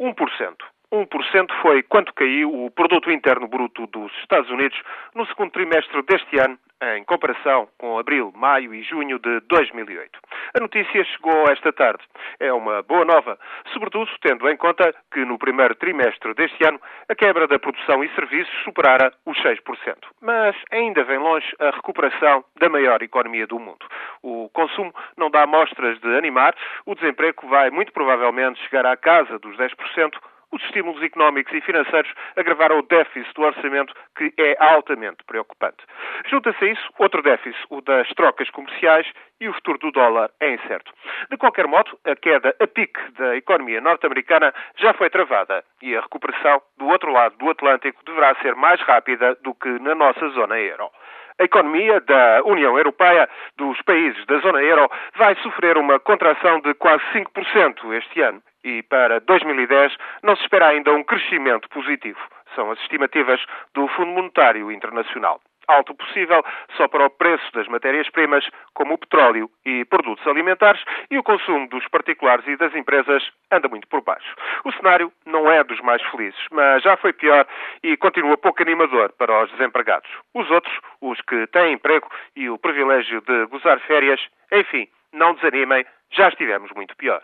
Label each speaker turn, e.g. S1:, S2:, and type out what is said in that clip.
S1: 1%. 1% foi quanto caiu o produto interno bruto dos Estados Unidos no segundo trimestre deste ano, em comparação com abril, maio e junho de 2008. A notícia chegou esta tarde. É uma boa nova, sobretudo tendo em conta que no primeiro trimestre deste ano a quebra da produção e serviços superara os 6%. Mas ainda vem longe a recuperação da maior economia do mundo. O consumo não dá mostras de animar, o desemprego vai muito provavelmente chegar à casa dos 10%, os estímulos económicos e financeiros agravaram o déficit do orçamento, que é altamente preocupante. Junta-se a isso outro déficit, o das trocas comerciais, e o futuro do dólar é incerto. De qualquer modo, a queda a pique da economia norte-americana já foi travada e a recuperação do outro lado do Atlântico deverá ser mais rápida do que na nossa zona euro. A economia da União Europeia, dos países da zona euro, vai sofrer uma contração de quase 5% este ano e para 2010 não se espera ainda um crescimento positivo. São as estimativas do Fundo Monetário Internacional. Alto possível só para o preço das matérias-primas, como o petróleo e produtos alimentares, e o consumo dos particulares e das empresas anda muito por baixo. O cenário dos mais felizes, mas já foi pior e continua pouco animador para os desempregados. Os outros, os que têm emprego e o privilégio de gozar férias, enfim, não desanimem, já estivemos muito pior.